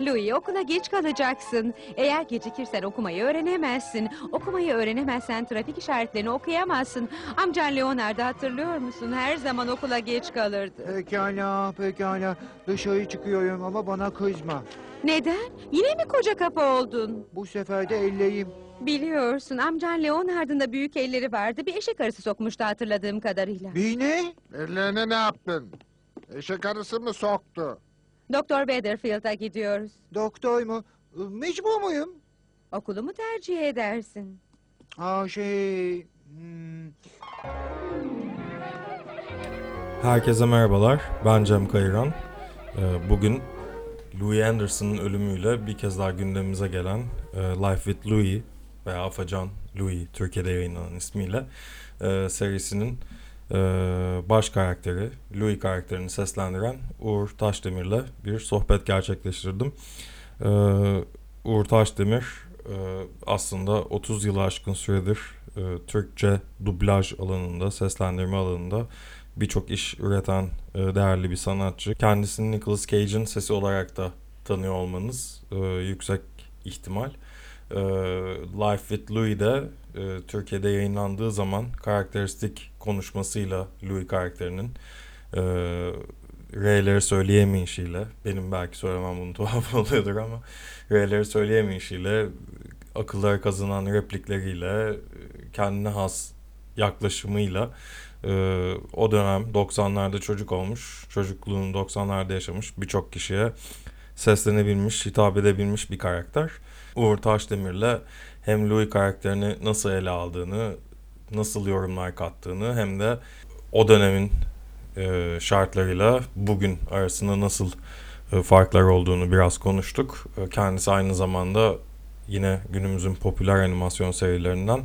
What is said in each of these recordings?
Louis okula geç kalacaksın. Eğer gecikirsen okumayı öğrenemezsin. Okumayı öğrenemezsen trafik işaretlerini okuyamazsın. Amcan Leonard'ı hatırlıyor musun? Her zaman okula geç kalırdı. Pekala, pekala. Dışarı çıkıyorum ama bana kızma. Neden? Yine mi koca kafa oldun? Bu sefer de elleyim. Biliyorsun amcan Leonard'ın da büyük elleri vardı. Bir eşek arısı sokmuştu hatırladığım kadarıyla. Bir ne? Ellerine ne yaptın? Eşek arısı mı soktu? Doktor Weatherfield'a gidiyoruz. Doktor mu? Mecbur muyum? Okulu mu tercih edersin? Aa şey... hmm, Herkese merhabalar. Ben Cem Kayıran. Ee, Bugün Louis Anderson'ın ölümüyle bir kez daha gündemimize gelen e, Life with Louis veya Afacan Louis Türkiye'de yayınlanan ismiyle e, serisinin baş karakteri Louis karakterini seslendiren Uğur Taşdemir'le bir sohbet gerçekleştirdim. E, Uğur Taşdemir e, aslında 30 yılı aşkın süredir e, Türkçe dublaj alanında, seslendirme alanında birçok iş üreten e, değerli bir sanatçı. Kendisini Nicolas Cage'in sesi olarak da tanıyor olmanız yüksek ihtimal. Life with Louis de e, Türkiye'de yayınlandığı zaman karakteristik konuşmasıyla Louis karakterinin e, R'leri söyleyemeyişiyle benim belki söylemem bunu tuhaf oluyordur ama R'leri söyleyemeyişiyle akıllara kazanan replikleriyle e, kendine has yaklaşımıyla ee, o dönem 90'larda çocuk olmuş, çocukluğunu 90'larda yaşamış birçok kişiye seslenebilmiş, hitap edebilmiş bir karakter. Uğur Taşdemir'le hem Louis karakterini nasıl ele aldığını, nasıl yorumlar kattığını hem de o dönemin e, şartlarıyla bugün arasında nasıl e, farklar olduğunu biraz konuştuk. E, Kendisi aynı zamanda yine günümüzün popüler animasyon serilerinden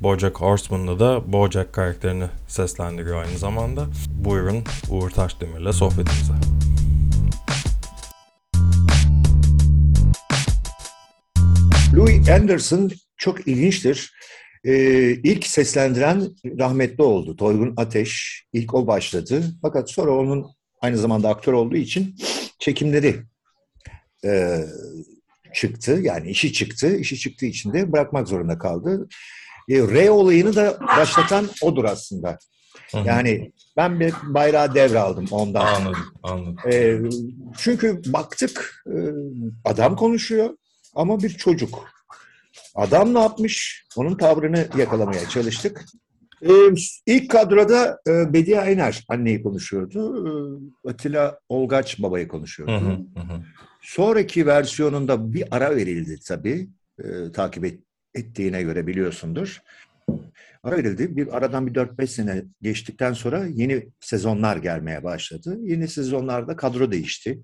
BoJack Horseman'da da BoJack karakterini seslendiriyor aynı zamanda. Buyurun Uğur Taşdemir'le sohbetimize. Louis Anderson çok ilginçtir. Ee, ilk seslendiren rahmetli oldu. Toygun Ateş. İlk o başladı. Fakat sonra onun aynı zamanda aktör olduğu için çekimleri e, çıktı. Yani işi çıktı. İşi çıktığı için de bırakmak zorunda kaldı. E, R olayını da başlatan odur aslında. Yani ben bir bayrağı devraldım ondan. anladım, anladım. E, çünkü baktık e, adam konuşuyor ama bir çocuk. Adam ne yapmış? Onun tavrını yakalamaya çalıştık. E, ilk kadroda e, Bediye Ayner anneyi konuşuyordu. E, Atilla Olgaç babayı konuşuyordu. Hı, hı hı. Sonraki versiyonunda bir ara verildi tabii. E, takip et- ettiğine göre biliyorsundur. Ara verildi. Bir aradan bir 4-5 sene geçtikten sonra yeni sezonlar gelmeye başladı. Yeni sezonlarda kadro değişti.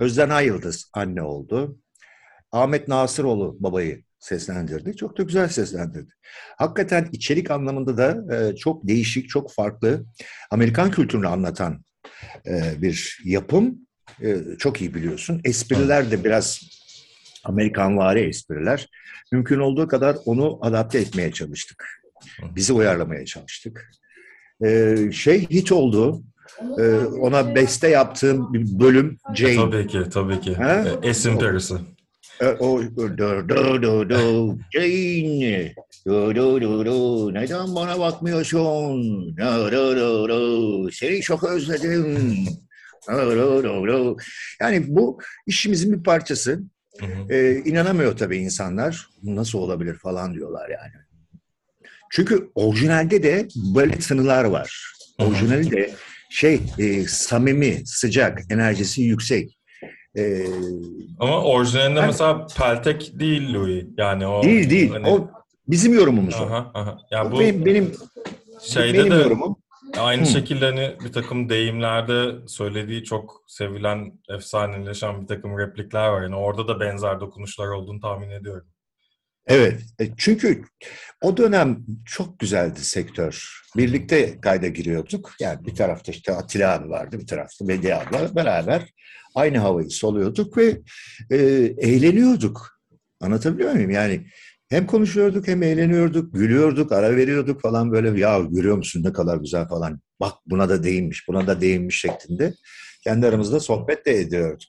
Özden Ayıldız anne oldu. Ahmet Nasıroğlu babayı seslendirdi. Çok da güzel seslendirdi. Hakikaten içerik anlamında da e, çok değişik, çok farklı. Amerikan kültürünü anlatan e, bir yapım. E, çok iyi biliyorsun. Espriler de biraz Amerikanvari espriler. Mümkün olduğu kadar onu adapte etmeye çalıştık. Bizi uyarlamaya çalıştık. Ee, şey hit oldu. Ee, ona beste yaptığım bir bölüm Jane. Tabii ki, tabii ki. Ha? E, Esim perisi. Ee, o do do do do Jane. Do do do do. Neden bana bakmıyorsun? Do do do do. Seni çok özledim. Do do do do. Yani bu işimizin bir parçası. Hı hı. Ee, inanamıyor tabii insanlar. Nasıl olabilir falan diyorlar yani. Çünkü orijinalde de böyle tınılar var. Orijinali de şey e, samimi, sıcak, enerjisi yüksek. Ee, Ama orijinalinde Ben- mesela peltek değil Louis. Yani o değil değil. hani- O bizim yorumumuz o. Aha, aha. Ya O bu benim, benim, şeyde benim de yorumum. Aynı Hı. şekilde hani bir takım deyimlerde söylediği çok sevilen, efsaneleşen bir takım replikler var. Yani orada da benzer dokunuşlar olduğunu tahmin ediyorum. Evet. E, Çünkü o dönem çok güzeldi sektör. Birlikte kayda giriyorduk. Yani bir tarafta işte Atilla abi vardı, bir tarafta Bediye abla beraber aynı havayı soluyorduk ve e, eğleniyorduk. Anlatabiliyor muyum? Yani hem konuşuyorduk hem eğleniyorduk, gülüyorduk, ara veriyorduk falan böyle ya görüyor musun ne kadar güzel falan. Bak buna da değinmiş, buna da değinmiş şeklinde kendi aramızda sohbet de ediyorduk.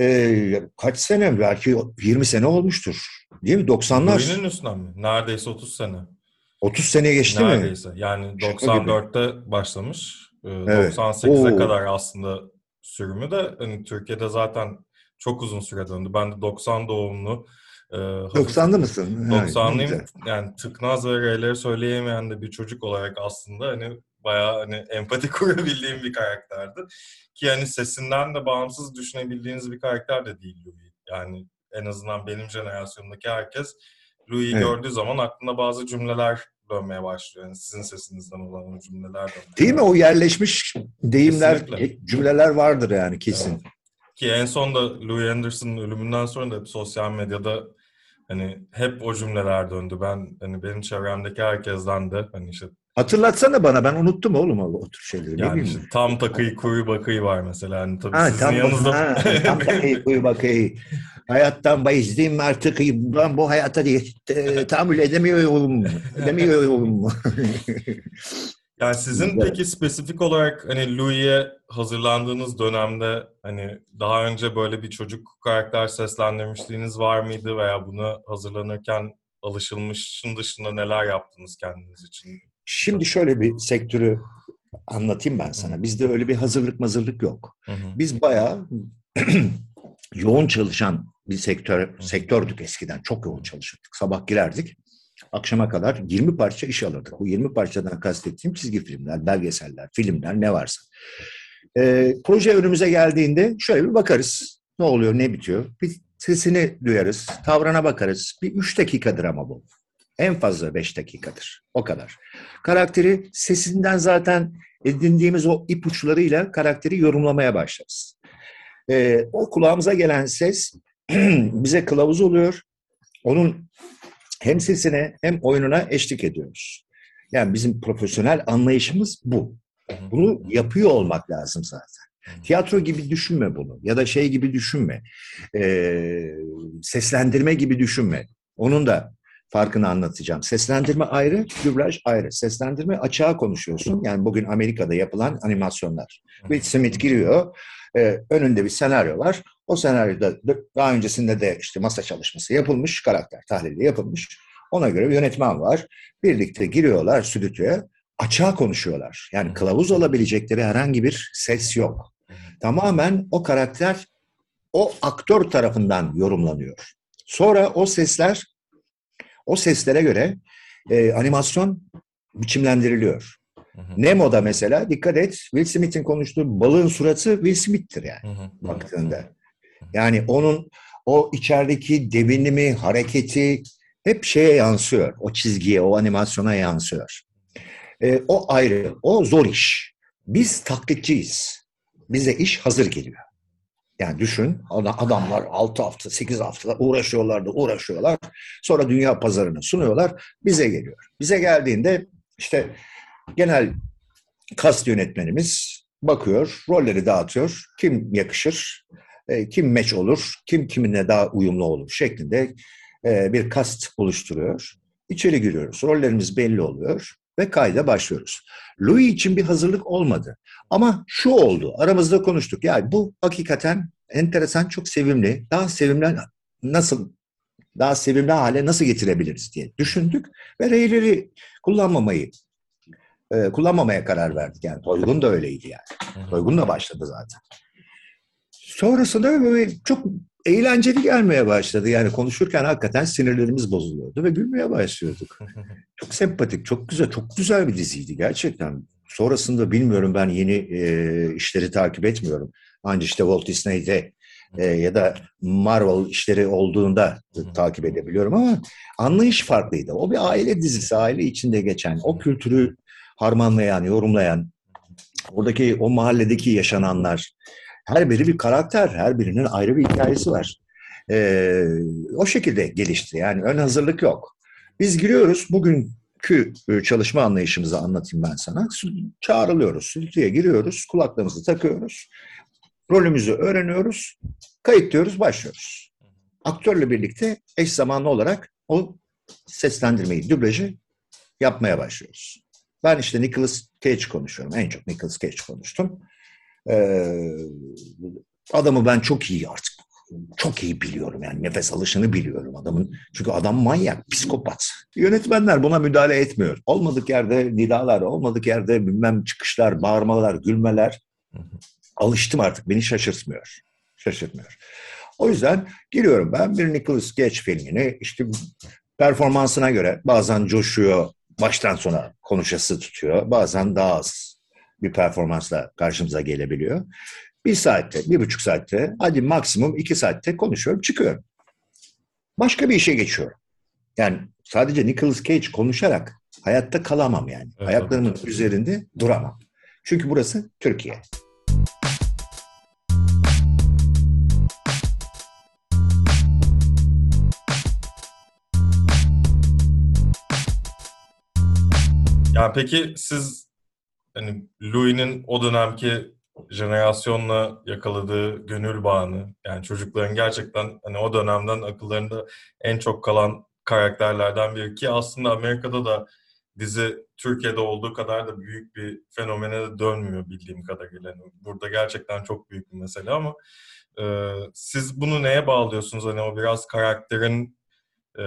Ee, kaç sene? Belki 20 sene olmuştur. Değil mi? 90'lar. Louis'nin üstünden mi? Neredeyse 30 sene. 30 sene geçti mi? Neredeyse. Yani Şaka gibi. 94'te başlamış. Ee, Evet. 98'e Oo. kadar aslında sürümü de hani Türkiye'de zaten çok uzun süre döndü. Ben de 90 doğumlu. E, hafif- 90'lı mısın? Ha, ne 90'lıyım. güzel. Yani tıknaz ve R'leri söyleyemeyen de bir çocuk olarak aslında hani bayağı hani empati kurabildiğim bir karakterdi. Ki hani sesinden de bağımsız düşünebildiğiniz bir karakter de değil Louis. Yani en azından benim jenerasyonumdaki herkes Louis'i Evet. gördüğü zaman aklına bazı cümleler dönmeye başlıyor. Yani sizin sesinizden olan o cümleler dönmeye Değil mi? O yerleşmiş deyimler, Kesinlikle. cümleler vardır yani kesin. Evet. Ki en son da Louis Anderson'ın ölümünden sonra da hep sosyal medyada hani hep o cümleler döndü. Ben hani benim çevremdeki herkesten de hani işte Hatırlatsana bana ben unuttum oğlum o, o tür şeyleri. yani işte tam takıyı kuyu bakıyı var mesela. Hani tabii Ha, sizin tam, yanınızda ha, tam da iyi, uyu bak iyi. Hayattan bezdim artık. Ben bu hayata diye e, tahammül edemiyorum. Edemiyorum. Yani sizin peki spesifik olarak hani Louis'e hazırlandığınız dönemde hani daha önce böyle bir çocuk karakter seslendirmişliğiniz var mıydı veya buna hazırlanırken alışılmışın dışında neler yaptınız kendiniz için? Şimdi şöyle bir sektörü anlatayım ben sana. Bizde öyle bir hazırlık mazırlık yok. Hı hı. Biz bayağı yoğun çalışan bir sektör sektördük eskiden. Çok yoğun çalışırdık. Sabah girerdik. Akşama kadar 20 parça iş alırdık. Bu 20 parçadan kastettiğim çizgi filmler, belgeseller, filmler ne varsa. Ee, proje önümüze geldiğinde şöyle bir bakarız. Ne oluyor, ne bitiyor? Bir sesini duyarız, tavrına bakarız. Bir 3 dakikadır ama bu. En fazla 5 dakikadır. O kadar. Karakteri sesinden zaten edindiğimiz o ipuçlarıyla karakteri yorumlamaya başlarız. Ee, o kulağımıza gelen ses bize kılavuz oluyor. Onun hem sesine hem oyununa eşlik ediyoruz. Yani bizim profesyonel anlayışımız bu. Bunu yapıyor olmak lazım zaten. Tiyatro gibi düşünme bunu ya da şey gibi düşünme. Ee, seslendirme gibi düşünme. Onun da farkını anlatacağım. Seslendirme ayrı, dublaj ayrı. Seslendirme açığa konuşuyorsun. Yani bugün Amerika'da yapılan animasyonlar. Will Smith giriyor, e, önünde bir senaryo var. O senaryoda daha öncesinde de işte masa çalışması yapılmış, karakter tahlili yapılmış. Ona göre bir yönetmen var. Birlikte giriyorlar stüdyoya, açığa konuşuyorlar. Yani kılavuz olabilecekleri herhangi bir ses yok. Tamamen o karakter o aktör tarafından yorumlanıyor. Sonra o sesler, o seslere göre e, animasyon biçimlendiriliyor. Hı hı. Nemo'da mesela dikkat et Will Smith'in konuştuğu balığın suratı Will Smith'tir yani Hı hı. baktığında. Yani onun o içerideki devinimi, hareketi hep şeye yansıyor. O çizgiye, o animasyona yansıyor. E, o ayrı, o zor iş. Biz taklitçiyiz. Bize iş hazır geliyor. Yani düşün ada- adamlar 6 hafta, 8 hafta uğraşıyorlar da uğraşıyorlar. Sonra dünya pazarına sunuyorlar. Bize geliyor. Bize geldiğinde işte genel kast yönetmenimiz bakıyor, rolleri dağıtıyor. Kim yakışır, e, kim meç olur, kim kiminle daha uyumlu olur şeklinde e, bir kast oluşturuyor. İçeri giriyoruz. Rollerimiz belli oluyor ve kayda başlıyoruz. Louis için bir hazırlık olmadı. Ama şu oldu. Aramızda konuştuk. Yani bu hakikaten enteresan, çok sevimli. Daha sevimli nasıl daha sevimli hale nasıl getirebiliriz diye düşündük ve reyleri kullanmamayı e, kullanmamaya karar verdik. Yani Toygun da öyleydi yani. Toygun da başladı zaten. Sonrasında böyle çok eğlenceli gelmeye başladı. Yani konuşurken hakikaten sinirlerimiz bozuluyordu ve gülmeye başlıyorduk. Çok sempatik, çok güzel, çok güzel bir diziydi gerçekten. Sonrasında bilmiyorum ben yeni e, işleri takip etmiyorum. Ancak işte Walt Disney'de e, ya da Marvel işleri olduğunda e, takip edebiliyorum ama anlayış farklıydı. O bir aile dizisi, aile içinde geçen, o kültürü harmanlayan, yorumlayan, oradaki o mahalledeki yaşananlar, her biri bir karakter, her birinin ayrı bir hikayesi var. Ee, o şekilde gelişti. Yani ön hazırlık yok. Biz giriyoruz. Bugünkü e, çalışma anlayışımızı anlatayım ben sana. Çağrılıyoruz. Stüdyoya giriyoruz. Kulaklığımızı takıyoruz. Rolümüzü öğreniyoruz. Kayıtlıyoruz, başlıyoruz. Aktörle birlikte eş zamanlı olarak o seslendirmeyi, dublajı yapmaya başlıyoruz. Ben işte Nicolas Cage konuşuyorum. En çok Nicolas Cage konuştum. Ee, adamı ben çok iyi artık çok iyi biliyorum yani nefes alışını biliyorum adamın. Çünkü adam manyak, psikopat. Yönetmenler buna müdahale etmiyor. Olmadık yerde nidalar, olmadık yerde bilmem çıkışlar, bağırmalar, gülmeler. Alıştım artık beni şaşırtmıyor. Şaşırtmıyor. O yüzden giriyorum ben bir Nicolas Cage filmini işte performansına göre bazen coşuyor, baştan sona konuşası tutuyor. Bazen daha az bir performansla karşımıza gelebiliyor. Bir saatte, bir buçuk saatte, hadi maksimum iki saatte konuşuyorum, çıkıyorum. Başka bir işe geçiyorum. Yani sadece Nicolas Cage konuşarak hayatta kalamam yani. Evet, Ayaklarımın tabii. üzerinde duramam. Çünkü burası Türkiye. Yani peki siz hani Louis'nin o dönemki jenerasyonla yakaladığı gönül bağını yani çocukların gerçekten hani o dönemden akıllarında en çok kalan karakterlerden biri ki aslında Amerika'da da dizi Türkiye'de olduğu kadar da büyük bir fenomene de dönmüyor bildiğim kadarıyla. Yani burada gerçekten çok büyük bir mesele ama e, siz bunu neye bağlıyorsunuz? Hani o biraz karakterin e,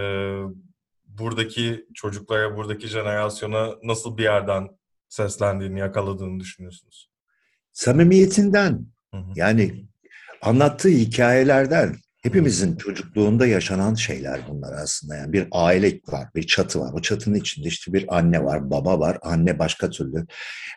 buradaki çocuklara, buradaki jenerasyona nasıl bir yerden seslendiğini, yakaladığını düşünüyorsunuz? Samimiyetinden Hı hı. yani anlattığı hikayelerden hepimizin çocukluğunda yaşanan şeyler bunlar aslında. Yani bir aile var, bir çatı var. O çatının içinde işte bir anne var, baba var. Anne başka türlü.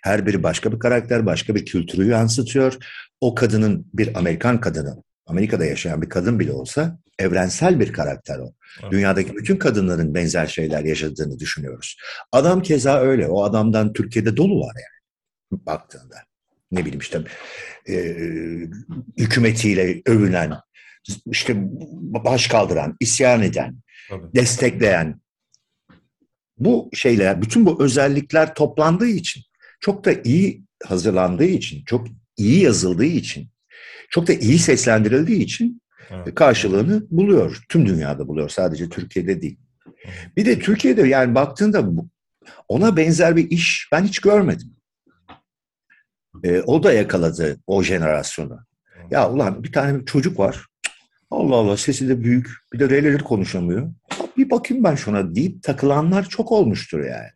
Her biri başka bir karakter, başka bir kültürü yansıtıyor. O kadının bir Amerikan kadını, Amerika'da yaşayan bir kadın bile olsa evrensel bir karakter o. Evet. Dünyadaki bütün kadınların benzer şeyler yaşadığını düşünüyoruz. Adam keza öyle. O adamdan Türkiye'de dolu var yani baktığında. Ne bileyim işte e, hükümetiyle övünen, işte baş kaldıran, isyan eden, Tabii. destekleyen bu şeyler, bütün bu özellikler toplandığı için, çok da iyi hazırlandığı için, çok iyi yazıldığı için, çok da iyi seslendirildiği için Evet. karşılığını buluyor. Tüm dünyada buluyor. Sadece Türkiye'de değil. Bir de Türkiye'de yani baktığında ona benzer bir iş ben hiç görmedim. Ee, o da yakaladı o jenerasyonu. Ya ulan bir tane çocuk var. Allah Allah sesi de büyük. Bir de releri konuşamıyor. Bir bakayım ben şuna deyip takılanlar çok olmuştur yani.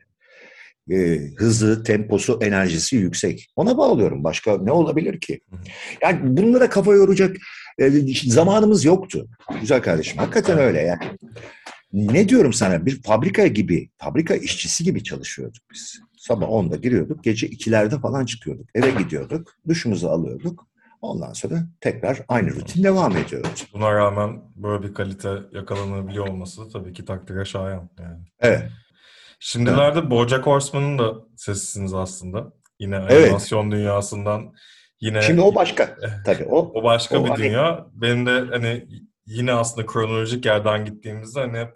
Ee, hızı, temposu, enerjisi yüksek. Ona bağlıyorum. Başka ne olabilir ki? Yani bunlara kafa yoracak e, zamanımız yoktu. Güzel kardeşim. Hakikaten öyle yani. Ne diyorum sana? Bir fabrika gibi, fabrika işçisi gibi çalışıyorduk biz. Sabah 10'da giriyorduk, gece 2'lerde falan çıkıyorduk. Eve gidiyorduk, duşumuzu alıyorduk. Ondan sonra tekrar aynı rutin devam ediyordu. Buna rağmen böyle bir kalite yakalanabiliyor olması tabii ki takdire şayan. Yani. Evet. Şimdilerde BoJack Horseman'ın da sesisiniz aslında. Yine Evet. animasyon dünyasından yine Şimdi o başka. Tabii o o başka o bir hani- dünya. Benim de hani yine aslında kronolojik yerden gittiğimizde hani hep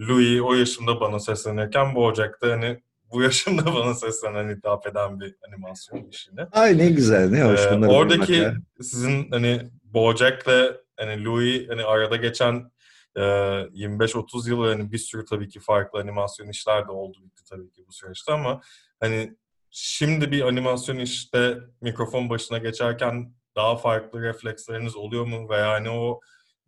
Louis o yaşımda bana seslenirken BoJack da hani bu yaşımda bana seslenen hitap eden bir animasyon işini. Ay ne güzel, ne hoş Ee, oradaki sizin hani BoJack'le hani Louis hani arada geçen 25-30 yıl hani bir sürü tabii ki farklı animasyon işler de oldu bitti tabii ki bu süreçte ama hani şimdi bir animasyon işte mikrofon başına geçerken daha farklı refleksleriniz oluyor mu veya hani o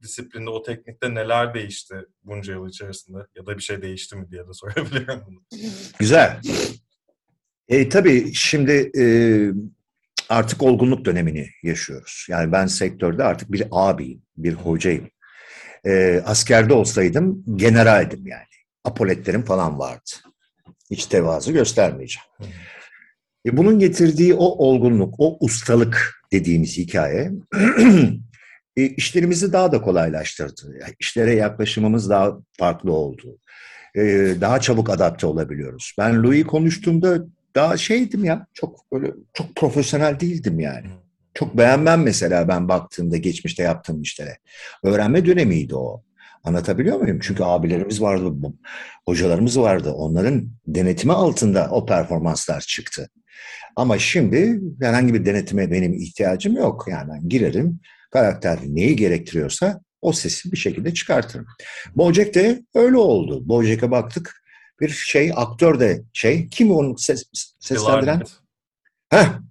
disiplinde, o teknikte neler değişti bunca yıl içerisinde ya da bir şey değişti mi diye de sorabilirim bunu. Güzel. E, tabii şimdi e, artık olgunluk dönemini yaşıyoruz. Yani ben sektörde artık bir abiyim, bir hocayım. E, askerde olsaydım generaldim yani. Apoletlerim falan vardı. Hiç tevazu göstermeyeceğim. E, bunun getirdiği o olgunluk, o ustalık dediğimiz hikaye e, işlerimizi daha da kolaylaştırdı. İşlere yaklaşımımız daha farklı oldu. E, daha çabuk adapte olabiliyoruz. Ben Louis konuştuğumda daha şeydim ya, çok böyle çok profesyonel değildim yani. Çok beğenmem mesela ben baktığımda geçmişte yaptığım işlere. Öğrenme dönemiydi o. Anlatabiliyor muyum? Çünkü abilerimiz vardı, hocalarımız vardı. Onların denetimi altında o performanslar çıktı. Ama şimdi herhangi bir denetime benim ihtiyacım yok. Yani girerim, karakter neyi gerektiriyorsa o sesi bir şekilde çıkartırım. Bojack de öyle oldu. Bojack'a baktık. Bir şey, aktör de şey, kim onu ses, seslendiren? Heh.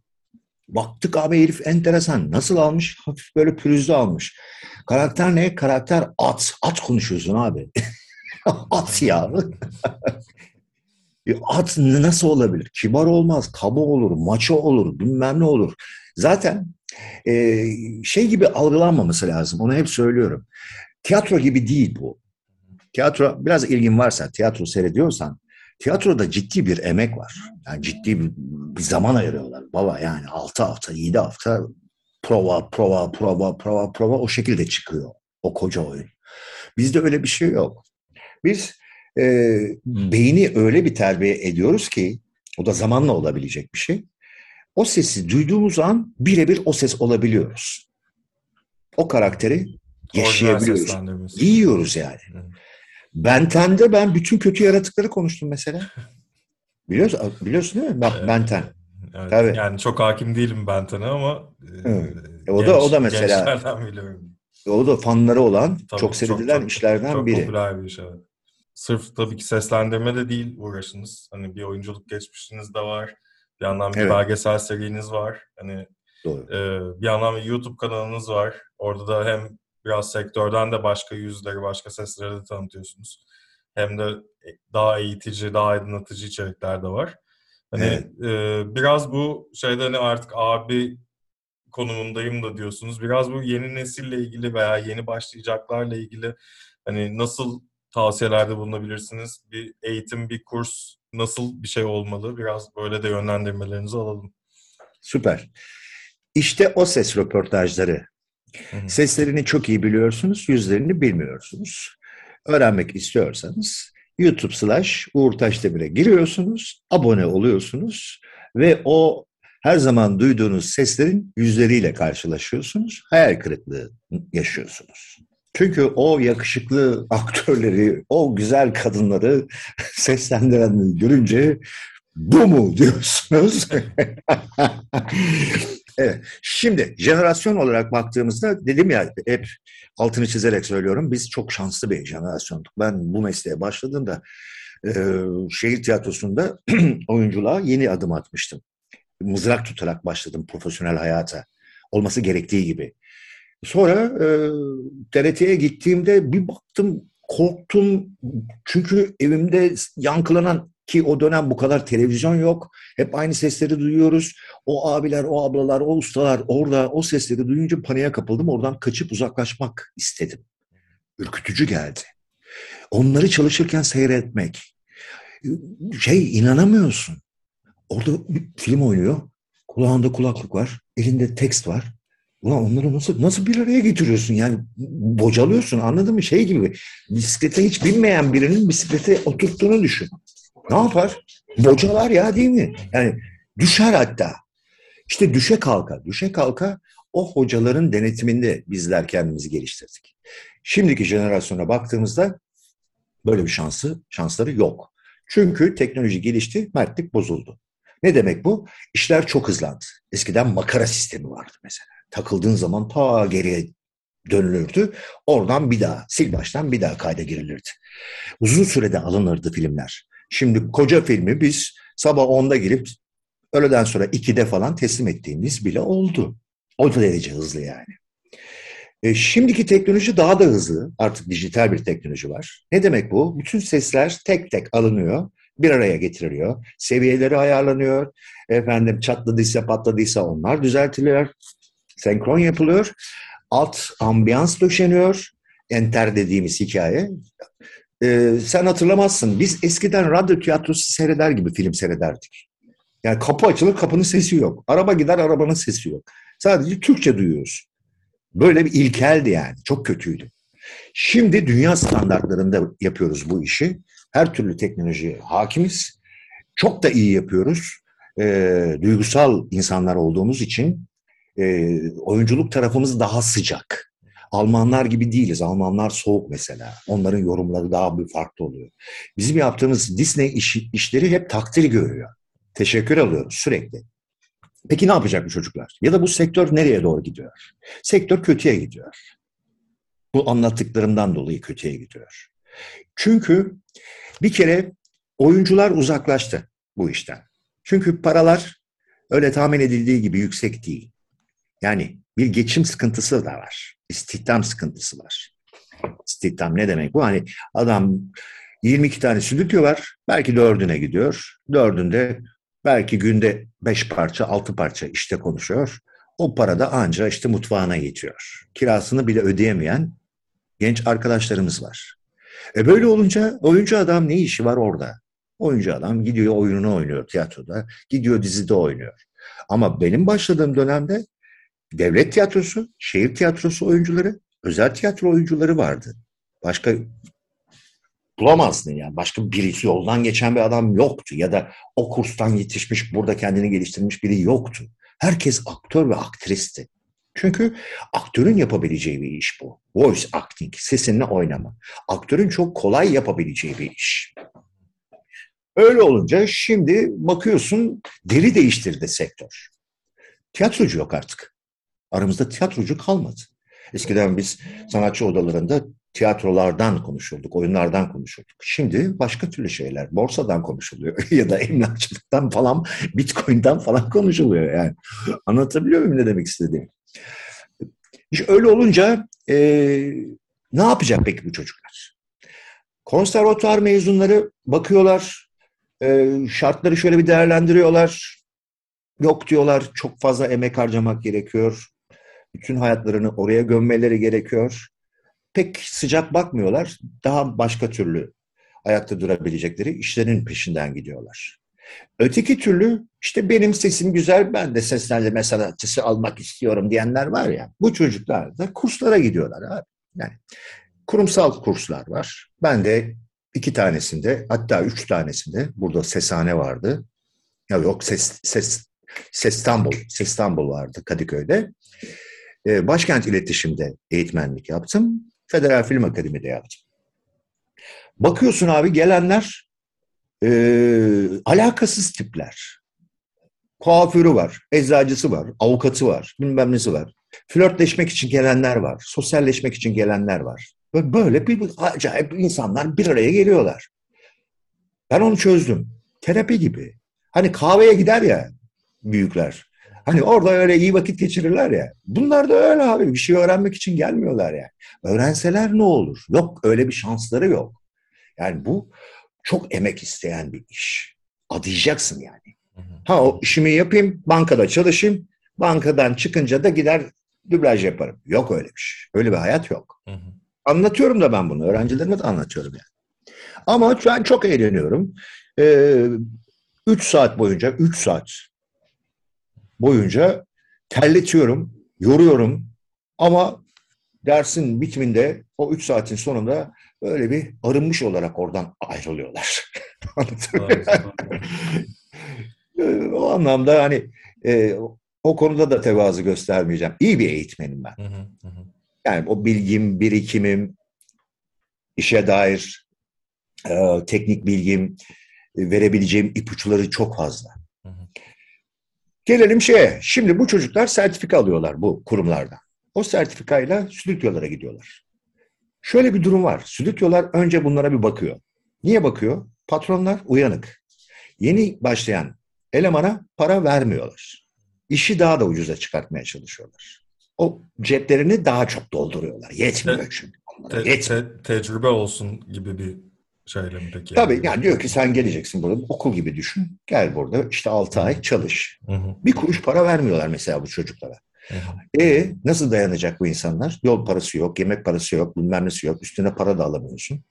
Baktık abi herif enteresan. Nasıl almış? Hafif böyle pürüzlü almış. Karakter ne? Karakter at. At konuşuyorsun abi. at ya. At nasıl olabilir? Kibar olmaz, kaba olur, maço olur, bilmem ne olur. Zaten e, şey gibi algılanmaması lazım. Onu hep söylüyorum. Tiyatro gibi değil bu. Tiyatro, biraz ilgin varsa, tiyatro seyrediyorsan, tiyatroda ciddi bir emek var. Yani ciddi bir, bir zaman ayırıyorlar. Baba yani 6 hafta, 7 hafta prova, prova, prova, prova, prova o şekilde çıkıyor o koca oyun. Bizde öyle bir şey yok. Biz e, beyni öyle bir terbiye ediyoruz ki, o da zamanla olabilecek bir şey. O sesi duyduğumuz an birebir o ses olabiliyoruz. O karakteri yaşayabiliyoruz. Yiyoruz yani. Benten'de ben bütün kötü yaratıkları konuştum mesela. Biliyorsun, biliyorsun değil mi? Bak Evet. Benten. Evet, Tabii. Yani çok hakim değilim Benten'e ama e. E, o da- o da mesela-. O da fanları olan Tabii, çok sevilen çok- işlerden çok biri. popüler bir iş evet. Sırf tabii ki seslendirme de değil uğraşınız. Hani bir oyunculuk geçmişiniz de var. Bir yandan bir Evet. belgesel seriniz var. Hani Doğru. e, bir yandan bir YouTube kanalınız var. Orada da hem biraz sektörden de başka yüzleri, başka sesleri de tanıtıyorsunuz. Hem de daha eğitici, daha aydınlatıcı içerikler de var. Hani Evet. e, biraz bu şeyde hani artık abi konumundayım da diyorsunuz. Biraz bu yeni nesille ilgili veya yeni başlayacaklarla ilgili hani nasıl tavsiyelerde bulunabilirsiniz? Bir eğitim, bir kurs nasıl bir şey olmalı? Biraz böyle de yönlendirmelerinizi alalım. Süper. İşte o ses röportajları. Seslerini çok iyi biliyorsunuz, yüzlerini bilmiyorsunuz. Öğrenmek istiyorsanız YouTube slash Uğur Taşdemir'e giriyorsunuz, abone oluyorsunuz ve o her zaman duyduğunuz seslerin yüzleriyle karşılaşıyorsunuz. Hayal kırıklığı yaşıyorsunuz. Çünkü o yakışıklı aktörleri, o güzel kadınları seslendirenleri görünce bu mu diyorsunuz? evet. Şimdi jenerasyon olarak baktığımızda dedim ya hep altını çizerek söylüyorum. Biz çok şanslı bir jenerasyonduk. Ben bu mesleğe başladığımda e, şehir tiyatrosunda oyunculuğa yeni adım atmıştım. Mızrak tutarak başladım profesyonel hayata. Olması gerektiği gibi. Sonra e, TRT'ye gittiğimde bir baktım korktum. Çünkü evimde yankılanan ki o dönem bu kadar televizyon yok. Hep aynı sesleri duyuyoruz. O abiler, o ablalar, o ustalar orada o sesleri duyunca paniğe kapıldım. Oradan kaçıp uzaklaşmak istedim. Ürkütücü geldi. Onları çalışırken seyretmek. Şey inanamıyorsun. Orada bir film oynuyor. Kulağında kulaklık var. Elinde tekst var. Ulan onları nasıl nasıl bir araya getiriyorsun? Yani bocalıyorsun anladın mı? Şey gibi bisiklete hiç binmeyen birinin bisiklete oturttuğunu düşün. Ne yapar? Bocalar ya değil mi? Yani düşer hatta. İşte düşe kalka, düşe kalka o hocaların denetiminde bizler kendimizi geliştirdik. Şimdiki jenerasyona baktığımızda böyle bir şansı, şansları yok. Çünkü teknoloji gelişti, mertlik bozuldu. Ne demek bu? İşler çok hızlandı. Eskiden makara sistemi vardı mesela. Takıldığın zaman ta geriye dönülürdü. Oradan bir daha, sil baştan bir daha kayda girilirdi. Uzun sürede alınırdı filmler. Şimdi koca filmi biz sabah 10'da girip öğleden sonra 2'de falan teslim ettiğimiz bile oldu. O derece hızlı yani. E, şimdiki teknoloji daha da hızlı. Artık dijital bir teknoloji var. Ne demek bu? Bütün sesler tek tek alınıyor, bir araya getiriliyor. Seviyeleri ayarlanıyor. Efendim çatladıysa patladıysa onlar düzeltiliyor. Senkron yapılıyor. Alt ambiyans döşeniyor. Enter dediğimiz hikaye. Ee, sen hatırlamazsın. Biz eskiden radyo tiyatrosu seyreder gibi film seyrederdik. Yani kapı açılır kapının sesi yok. Araba gider arabanın sesi yok. Sadece Türkçe duyuyoruz. Böyle bir ilkeldi yani. Çok kötüydü. Şimdi dünya standartlarında yapıyoruz bu işi. Her türlü teknolojiye hakimiz. Çok da iyi yapıyoruz. Ee, duygusal insanlar olduğumuz için e, oyunculuk tarafımız daha sıcak. Almanlar gibi değiliz. Almanlar soğuk mesela. Onların yorumları daha bir farklı oluyor. Bizim yaptığımız Disney iş, işleri hep takdir görüyor. Teşekkür alıyoruz sürekli. Peki ne yapacak bu çocuklar? Ya da bu sektör nereye doğru gidiyor? Sektör kötüye gidiyor. Bu anlattıklarımdan dolayı kötüye gidiyor. Çünkü bir kere oyuncular uzaklaştı bu işten. Çünkü paralar öyle tahmin edildiği gibi yüksek değil. Yani bir geçim sıkıntısı da var. İstihdam sıkıntısı var. İstihdam ne demek bu? Hani adam 22 tane stüdyo var. Belki dördüne gidiyor. Dördünde belki günde 5 parça, 6 parça işte konuşuyor. O para da anca işte mutfağına yetiyor. Kirasını bile ödeyemeyen genç arkadaşlarımız var. E böyle olunca oyuncu adam ne işi var orada? Oyuncu adam gidiyor oyununu oynuyor tiyatroda, gidiyor dizide oynuyor. Ama benim başladığım dönemde devlet tiyatrosu, şehir tiyatrosu oyuncuları, özel tiyatro oyuncuları vardı. Başka bulamazdın yani. Başka birisi yoldan geçen bir adam yoktu ya da o kurstan yetişmiş, burada kendini geliştirmiş biri yoktu. Herkes aktör ve aktristi. Çünkü aktörün yapabileceği bir iş bu. Voice acting, sesinle oynama. Aktörün çok kolay yapabileceği bir iş. Öyle olunca şimdi bakıyorsun deri değiştirdi sektör. Tiyatrocu yok artık. Aramızda tiyatrocu kalmadı. Eskiden biz sanatçı odalarında tiyatrolardan konuşurduk, oyunlardan konuşurduk. Şimdi başka türlü şeyler, borsadan konuşuluyor ya da emlakçılıktan falan, bitcoin'den falan konuşuluyor yani. Anlatabiliyor muyum ne demek istediğimi? İşte öyle olunca e, ne yapacak peki bu çocuklar? Konservatuar mezunları bakıyorlar, e, şartları şöyle bir değerlendiriyorlar. Yok diyorlar, çok fazla emek harcamak gerekiyor. Bütün hayatlarını oraya gömmeleri gerekiyor. Pek sıcak bakmıyorlar. Daha başka türlü ayakta durabilecekleri işlerin peşinden gidiyorlar. Öteki türlü işte benim sesim güzel ben de seslendirme sanatçısı almak istiyorum diyenler var ya bu çocuklar da kurslara gidiyorlar abi. Yani kurumsal kurslar var. Ben de iki tanesinde hatta üç tanesinde burada seshane vardı. Ya yok ses, ses, Sestambul, Sestambul vardı Kadıköy'de. Ee, Başkent İletişim'de eğitmenlik yaptım. Federal Film Akademi'de yaptım. Bakıyorsun abi gelenler e, alakasız tipler. Kuaförü var, eczacısı var, avukatı var, bilmem nesi var. Flörtleşmek için gelenler var, sosyalleşmek için gelenler var. Böyle bir acayip insanlar bir araya geliyorlar. Ben onu çözdüm. Terapi gibi. Hani kahveye gider ya büyükler. Hani orada öyle iyi vakit geçirirler ya. Bunlar da öyle abi. Bir şey öğrenmek için gelmiyorlar yani. Öğrenseler ne olur? Yok öyle bir şansları yok. Yani bu çok emek isteyen bir iş. Adayacaksın yani. Ha o işimi yapayım, bankada çalışayım. Bankadan çıkınca da gider dublaj yaparım. Yok öyle bir şey. Öyle bir hayat yok. Hı hı. Anlatıyorum da ben bunu. Öğrencilerime de anlatıyorum yani. Ama ben çok eğleniyorum. Ee, üç saat boyunca, üç saat boyunca terletiyorum, yoruyorum. Ama dersin bitiminde o üç saatin sonunda böyle bir arınmış olarak oradan ayrılıyorlar. Ee, o anlamda hani e, o konuda da tevazu göstermeyeceğim. İyi bir eğitmenim ben. Hı hı, hı hı. Yani o bilgim, birikimim, işe dair e, teknik bilgim, e, verebileceğim ipuçları çok fazla. Gelelim şeye. Şimdi bu çocuklar sertifika alıyorlar bu kurumlardan. O sertifikayla stüdyolara gidiyorlar. Şöyle bir durum var. Stüdyolar önce bunlara bir bakıyor. Niye bakıyor? Patronlar uyanık. Yeni başlayan elemana para vermiyorlar. İşi daha da ucuza çıkartmaya çalışıyorlar. O ceplerini daha çok dolduruyorlar. Yetmiyor çünkü. onlara, Te- Yetmiyor. te- tecrübe olsun gibi bir şeyle mi peki? Tabii yani diyor ki sen geleceksin burada okul gibi düşün. Gel burada işte 6 ay çalış. Hı hı, Bir kuruş para vermiyorlar mesela bu çocuklara. hı hı. E nasıl dayanacak bu insanlar? Yol parası yok, yemek parası yok, bilmem nesi yok. Üstüne para da alamıyorsun.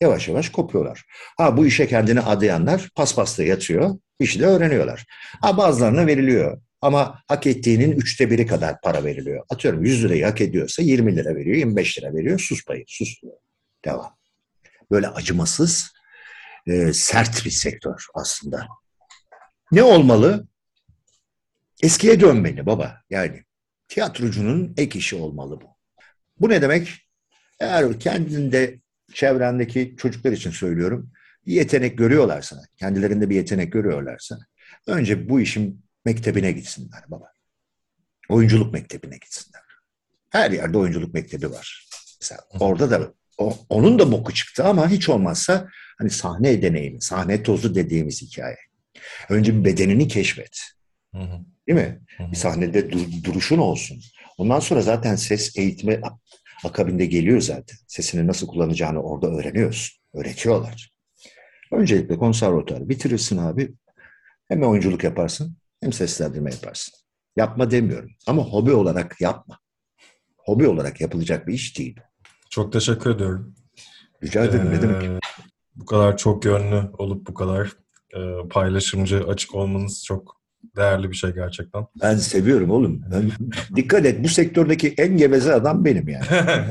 Yavaş yavaş kopuyorlar. Ha bu işe kendini adayanlar paspasta yatıyor, işi de öğreniyorlar. Ha bazılarına veriliyor. Ama hak ettiğinin üçte biri kadar para veriliyor. Atıyorum 100 lirayı hak ediyorsa 20 lira veriyor, 25 lira veriyor. Sus payı, sus diyor. Devam. Böyle acımasız, e, sert bir sektör aslında. Ne olmalı? Eskiye dönmeli baba. Yani tiyatrocunun ek işi olmalı bu. Bu ne demek? Eğer kendinde, çevrendeki çocuklar için söylüyorum, bir yetenek görüyorlarsa, kendilerinde bir yetenek görüyorlarsa, önce bu işin mektebine gitsinler baba. Oyunculuk mektebine gitsinler. Her yerde oyunculuk mektebi var. Mesela orada da o- onun da boku çıktı ama hiç olmazsa hani sahne deneyimi, sahne tozu dediğimiz hikaye. Önce bir bedenini keşfet. Hı hı. Değil mi? Hı hı. Bir sahnede dur- duruşun olsun. Ondan sonra zaten ses eğitimi akabinde geliyor zaten. Sesini nasıl kullanacağını orada öğreniyorsun. Öğretiyorlar. Öncelikle konservatuarı bitirirsin abi. Hem oyunculuk yaparsın hem seslendirme yaparsın. Yapma demiyorum ama hobi olarak yapma. Hobi olarak yapılacak bir iş değil. Çok teşekkür ediyorum. Rica ederim ne demek. Ee, Bu kadar çok yönlü olup bu kadar e, paylaşımcı, açık olmanız çok değerli bir şey gerçekten. Ben seviyorum oğlum. Ben, dikkat et bu sektördeki en geveze adam benim yani.